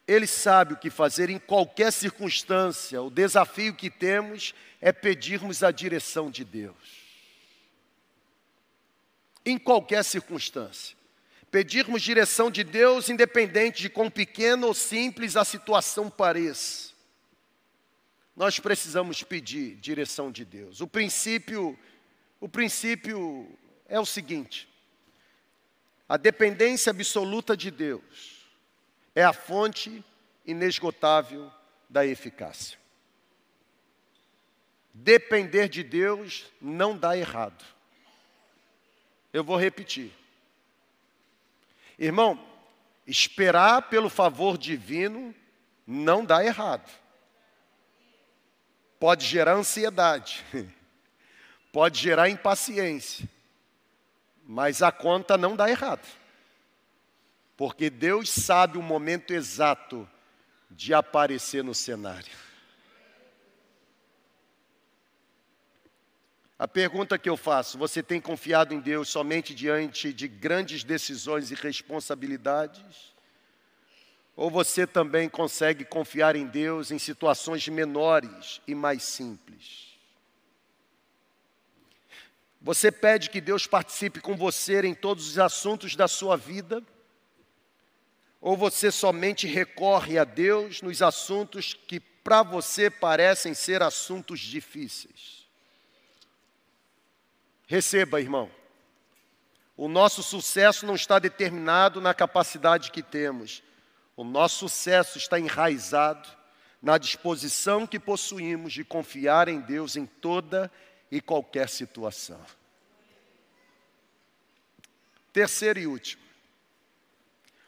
Ele sabe o que fazer em qualquer circunstância. O desafio que temos é pedirmos a direção de Deus em qualquer circunstância. Pedirmos direção de Deus, independente de quão pequena ou simples a situação pareça. Nós precisamos pedir direção de Deus. O princípio, o princípio é o seguinte: a dependência absoluta de Deus é a fonte inesgotável da eficácia. Depender de Deus não dá errado. Eu vou repetir. Irmão, esperar pelo favor divino não dá errado. Pode gerar ansiedade, pode gerar impaciência, mas a conta não dá errado. Porque Deus sabe o momento exato de aparecer no cenário. A pergunta que eu faço: você tem confiado em Deus somente diante de grandes decisões e responsabilidades? Ou você também consegue confiar em Deus em situações menores e mais simples? Você pede que Deus participe com você em todos os assuntos da sua vida? Ou você somente recorre a Deus nos assuntos que para você parecem ser assuntos difíceis? Receba, irmão. O nosso sucesso não está determinado na capacidade que temos. O nosso sucesso está enraizado na disposição que possuímos de confiar em Deus em toda e qualquer situação. Terceiro e último,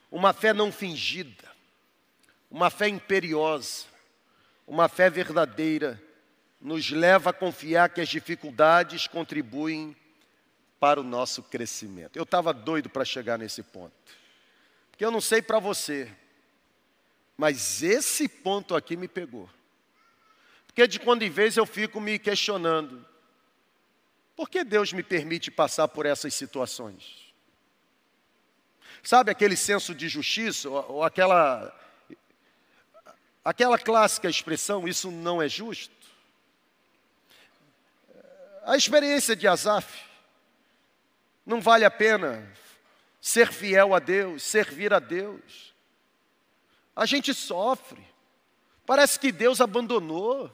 uma fé não fingida, uma fé imperiosa, uma fé verdadeira, nos leva a confiar que as dificuldades contribuem para o nosso crescimento. Eu estava doido para chegar nesse ponto, porque eu não sei para você, mas esse ponto aqui me pegou. Porque de quando em vez eu fico me questionando: por que Deus me permite passar por essas situações? Sabe aquele senso de justiça, ou, ou aquela, aquela clássica expressão, isso não é justo? A experiência de Asaf, não vale a pena ser fiel a Deus, servir a Deus. A gente sofre, parece que Deus abandonou.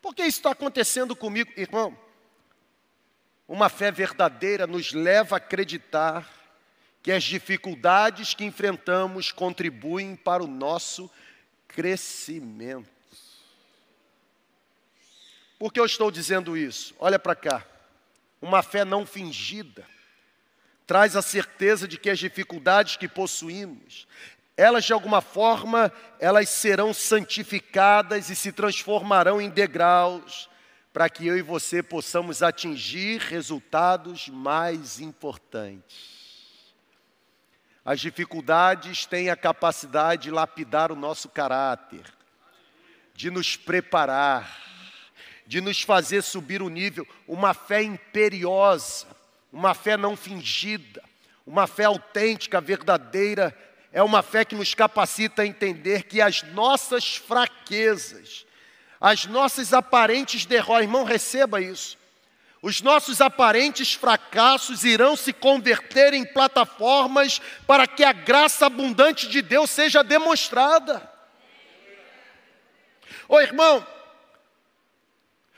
Por que isso está acontecendo comigo, irmão? Uma fé verdadeira nos leva a acreditar que as dificuldades que enfrentamos contribuem para o nosso crescimento. Por que eu estou dizendo isso? Olha para cá. Uma fé não fingida traz a certeza de que as dificuldades que possuímos, elas de alguma forma, elas serão santificadas e se transformarão em degraus para que eu e você possamos atingir resultados mais importantes. As dificuldades têm a capacidade de lapidar o nosso caráter, de nos preparar, de nos fazer subir o nível, uma fé imperiosa, uma fé não fingida, uma fé autêntica, verdadeira, é uma fé que nos capacita a entender que as nossas fraquezas, as nossas aparentes derrotas, irmão, receba isso, os nossos aparentes fracassos irão se converter em plataformas para que a graça abundante de Deus seja demonstrada. Ô irmão,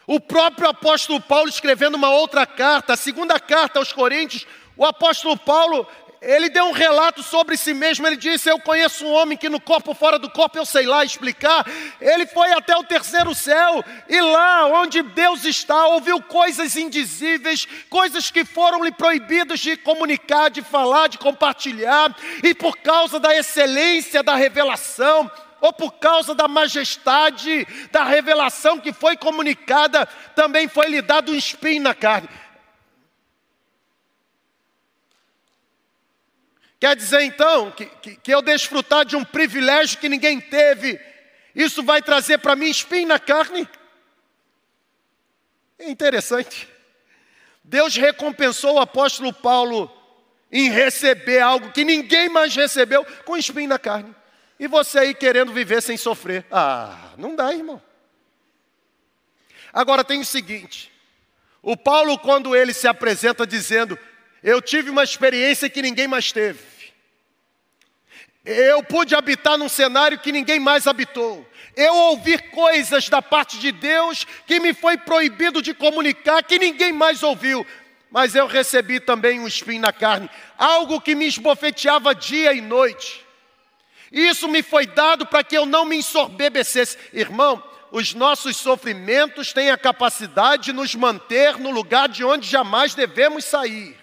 o próprio apóstolo Paulo escrevendo uma outra carta, a segunda carta aos Coríntios, o apóstolo Paulo, ele deu um relato sobre si mesmo. Ele disse: Eu conheço um homem que no corpo, fora do corpo, eu sei lá explicar. Ele foi até o terceiro céu e lá onde Deus está, ouviu coisas indizíveis, coisas que foram lhe proibidas de comunicar, de falar, de compartilhar, e por causa da excelência da revelação, ou por causa da majestade da revelação que foi comunicada, também foi lhe dado um espinho na carne. Quer dizer então que, que, que eu desfrutar de um privilégio que ninguém teve, isso vai trazer para mim espinho na carne? É interessante. Deus recompensou o apóstolo Paulo em receber algo que ninguém mais recebeu com espinho na carne. E você aí querendo viver sem sofrer. Ah, não dá, irmão. Agora tem o seguinte: o Paulo, quando ele se apresenta dizendo, eu tive uma experiência que ninguém mais teve. Eu pude habitar num cenário que ninguém mais habitou. Eu ouvi coisas da parte de Deus que me foi proibido de comunicar, que ninguém mais ouviu. Mas eu recebi também um espinho na carne, algo que me esbofeteava dia e noite. Isso me foi dado para que eu não me ensorbebecesse. Irmão, os nossos sofrimentos têm a capacidade de nos manter no lugar de onde jamais devemos sair.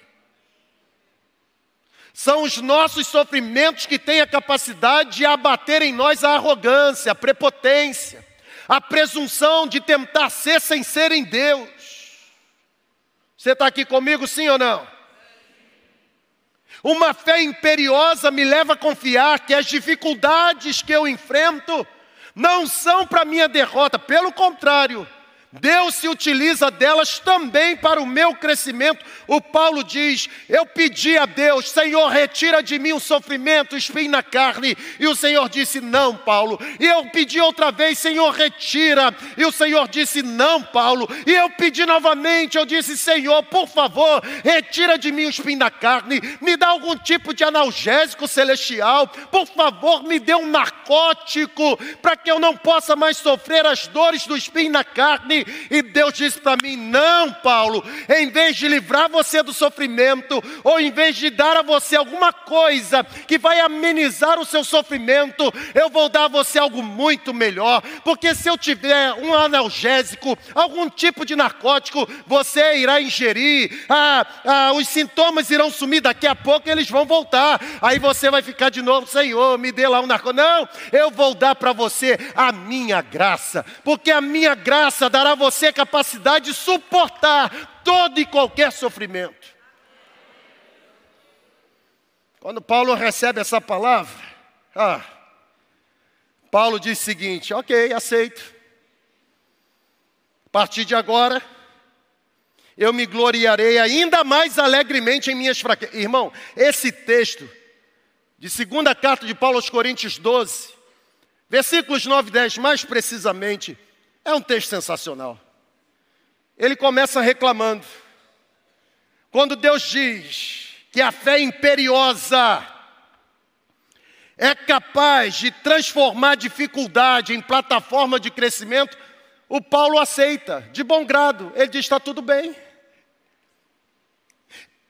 São os nossos sofrimentos que têm a capacidade de abater em nós a arrogância, a prepotência, a presunção de tentar ser sem ser em Deus. Você está aqui comigo, sim ou não? Uma fé imperiosa me leva a confiar que as dificuldades que eu enfrento não são para minha derrota, pelo contrário, Deus se utiliza delas também para o meu crescimento. O Paulo diz: Eu pedi a Deus, Senhor, retira de mim o sofrimento, o espinho na carne. E o Senhor disse: Não, Paulo. E eu pedi outra vez, Senhor, retira. E o Senhor disse: Não, Paulo. E eu pedi novamente, eu disse: Senhor, por favor, retira de mim o espinho na carne. Me dá algum tipo de analgésico celestial. Por favor, me dê um narcótico para que eu não possa mais sofrer as dores do espinho na carne E Deus disse para mim: Não, Paulo, em vez de livrar você do sofrimento, ou em vez de dar a você alguma coisa que vai amenizar o seu sofrimento, eu vou dar a você algo muito melhor. Porque se eu tiver um analgésico, algum tipo de narcótico, você irá ingerir, ah, ah, os sintomas irão sumir daqui a pouco eles vão voltar. Aí você vai ficar de novo, Senhor, me dê lá um narcótico. Não, eu vou dar para você a minha graça, porque a minha graça dará a você capacidade de suportar todo e qualquer sofrimento. Quando Paulo recebe essa palavra, ah, Paulo diz o seguinte: ok, aceito. A partir de agora, eu me gloriarei ainda mais alegremente em minhas fraquezas. Irmão, esse texto, de segunda carta de Paulo aos Coríntios 12, versículos 9 e 10, mais precisamente, é um texto sensacional. Ele começa reclamando. Quando Deus diz que a fé imperiosa é capaz de transformar dificuldade em plataforma de crescimento, o Paulo aceita, de bom grado. Ele diz: está tudo bem.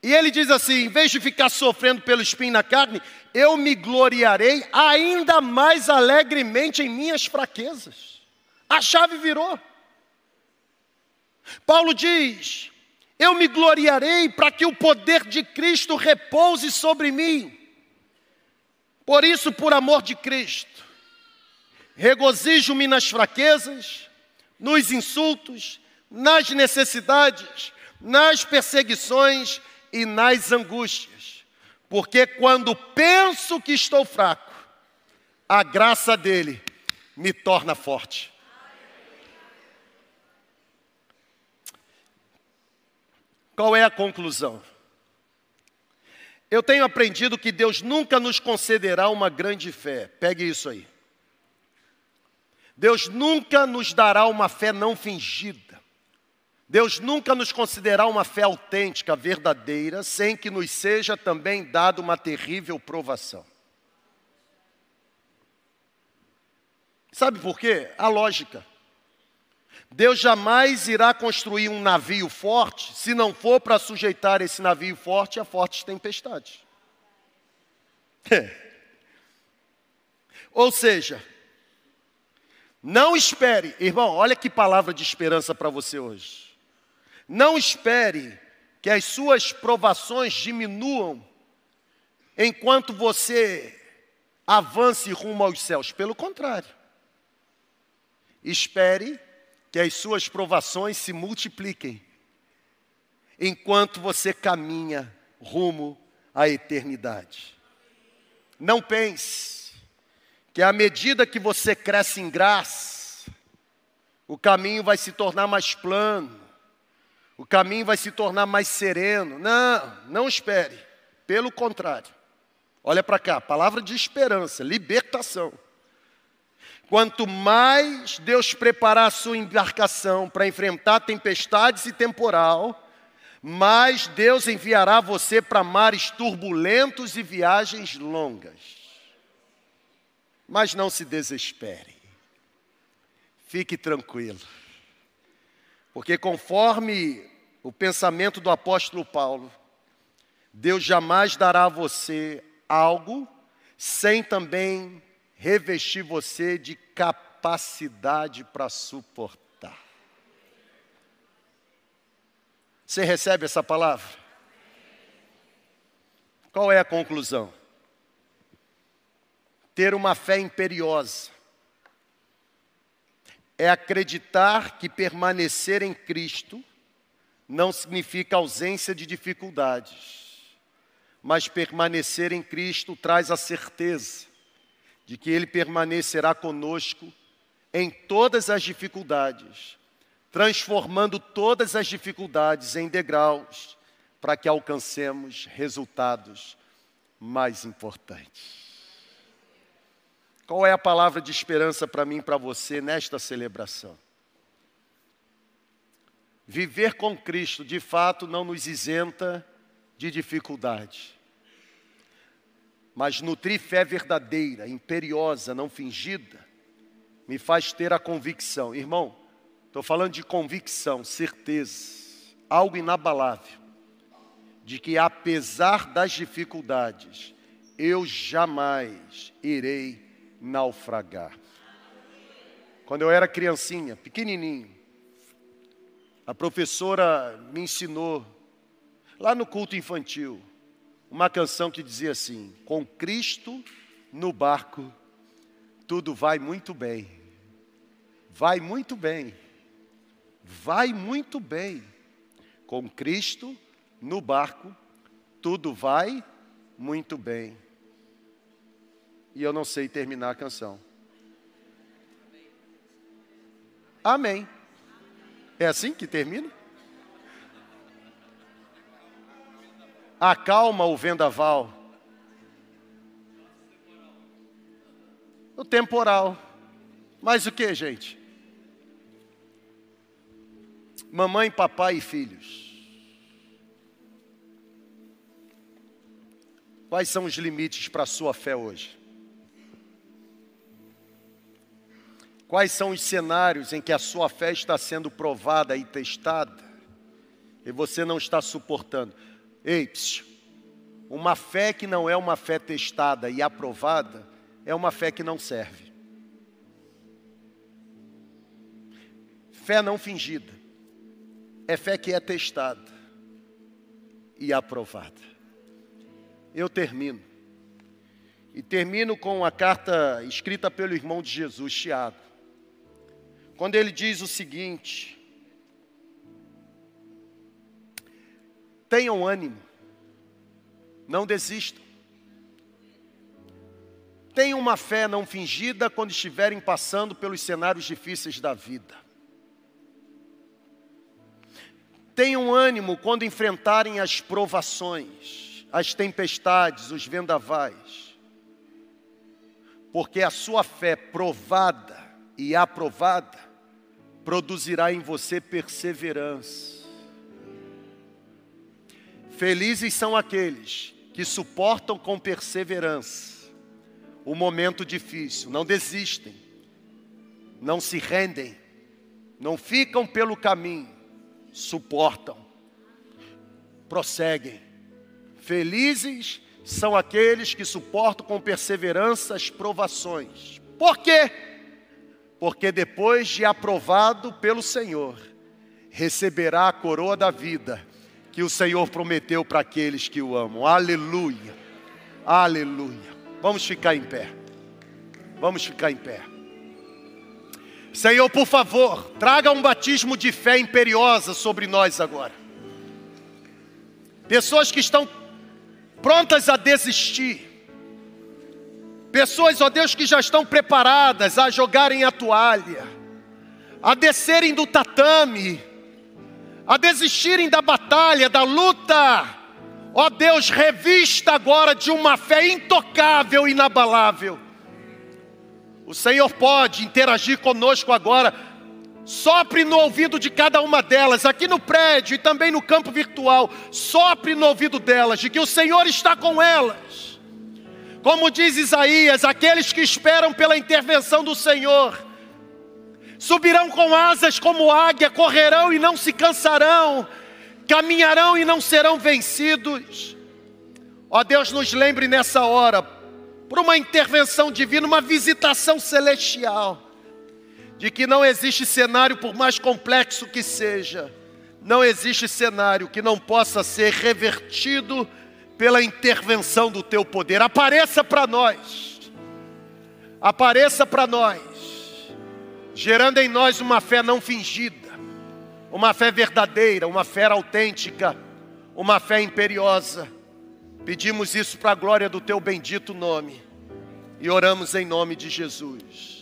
E ele diz assim: em vez de ficar sofrendo pelo espinho na carne, eu me gloriarei ainda mais alegremente em minhas fraquezas. A chave virou. Paulo diz: eu me gloriarei para que o poder de Cristo repouse sobre mim. Por isso, por amor de Cristo, regozijo-me nas fraquezas, nos insultos, nas necessidades, nas perseguições e nas angústias. Porque quando penso que estou fraco, a graça dele me torna forte. Qual é a conclusão? Eu tenho aprendido que Deus nunca nos concederá uma grande fé. Pegue isso aí. Deus nunca nos dará uma fé não fingida. Deus nunca nos considerará uma fé autêntica, verdadeira, sem que nos seja também dada uma terrível provação. Sabe por quê? A lógica. Deus jamais irá construir um navio forte se não for para sujeitar esse navio forte a fortes tempestades. Ou seja, não espere, irmão, olha que palavra de esperança para você hoje. Não espere que as suas provações diminuam enquanto você avance rumo aos céus. Pelo contrário, espere que as suas provações se multipliquem enquanto você caminha rumo à eternidade. Não pense que à medida que você cresce em graça, o caminho vai se tornar mais plano, o caminho vai se tornar mais sereno. Não, não espere. Pelo contrário. Olha para cá, palavra de esperança, libertação. Quanto mais Deus preparar a sua embarcação para enfrentar tempestades e temporal, mais Deus enviará você para mares turbulentos e viagens longas. Mas não se desespere. Fique tranquilo. Porque conforme o pensamento do apóstolo Paulo, Deus jamais dará a você algo sem também revestir você de capacidade para suportar. Você recebe essa palavra? Qual é a conclusão? Ter uma fé imperiosa é acreditar que permanecer em Cristo não significa ausência de dificuldades, mas permanecer em Cristo traz a certeza de que Ele permanecerá conosco em todas as dificuldades, transformando todas as dificuldades em degraus para que alcancemos resultados mais importantes. Qual é a palavra de esperança para mim e para você nesta celebração? Viver com Cristo, de fato, não nos isenta de dificuldade. Mas nutrir fé verdadeira, imperiosa, não fingida, me faz ter a convicção, irmão, Estou falando de convicção, certeza, algo inabalável, de que apesar das dificuldades, eu jamais irei naufragar. Quando eu era criancinha, pequenininho, a professora me ensinou, lá no culto infantil, uma canção que dizia assim: Com Cristo no barco, tudo vai muito bem. Vai muito bem. Vai muito bem. Com Cristo no barco, tudo vai muito bem. E eu não sei terminar a canção. Amém. É assim que termina? Acalma o vendaval. O temporal. Mas o que, gente? Mamãe, papai e filhos. Quais são os limites para a sua fé hoje? Quais são os cenários em que a sua fé está sendo provada e testada e você não está suportando? Ei, psiu, uma fé que não é uma fé testada e aprovada é uma fé que não serve. Fé não fingida é fé que é testada e aprovada. Eu termino. E termino com a carta escrita pelo irmão de Jesus, Tiago quando ele diz o seguinte: tenham ânimo, não desistam. Tenham uma fé não fingida quando estiverem passando pelos cenários difíceis da vida. Tenham ânimo quando enfrentarem as provações, as tempestades, os vendavais. Porque a sua fé provada e aprovada produzirá em você perseverança. Felizes são aqueles que suportam com perseverança o momento difícil, não desistem, não se rendem, não ficam pelo caminho, suportam, prosseguem. Felizes são aqueles que suportam com perseverança as provações. Por quê? porque depois de aprovado pelo Senhor, receberá a coroa da vida que o Senhor prometeu para aqueles que o amam. Aleluia, aleluia. Vamos ficar em pé, vamos ficar em pé. Senhor, por favor, traga um batismo de fé imperiosa sobre nós agora. Pessoas que estão prontas a desistir, Pessoas, ó Deus, que já estão preparadas a jogarem a toalha, a descerem do tatame, a desistirem da batalha, da luta. Ó Deus, revista agora de uma fé intocável e inabalável. O Senhor pode interagir conosco agora. Sopre no ouvido de cada uma delas, aqui no prédio e também no campo virtual. Sopre no ouvido delas, de que o Senhor está com elas como diz Isaías, aqueles que esperam pela intervenção do Senhor, subirão com asas como águia, correrão e não se cansarão, caminharão e não serão vencidos. Ó Deus, nos lembre nessa hora, por uma intervenção divina, uma visitação celestial, de que não existe cenário, por mais complexo que seja, não existe cenário que não possa ser revertido pela intervenção do teu poder. Apareça para nós, apareça para nós, gerando em nós uma fé não fingida, uma fé verdadeira, uma fé autêntica, uma fé imperiosa. Pedimos isso para a glória do teu bendito nome e oramos em nome de Jesus.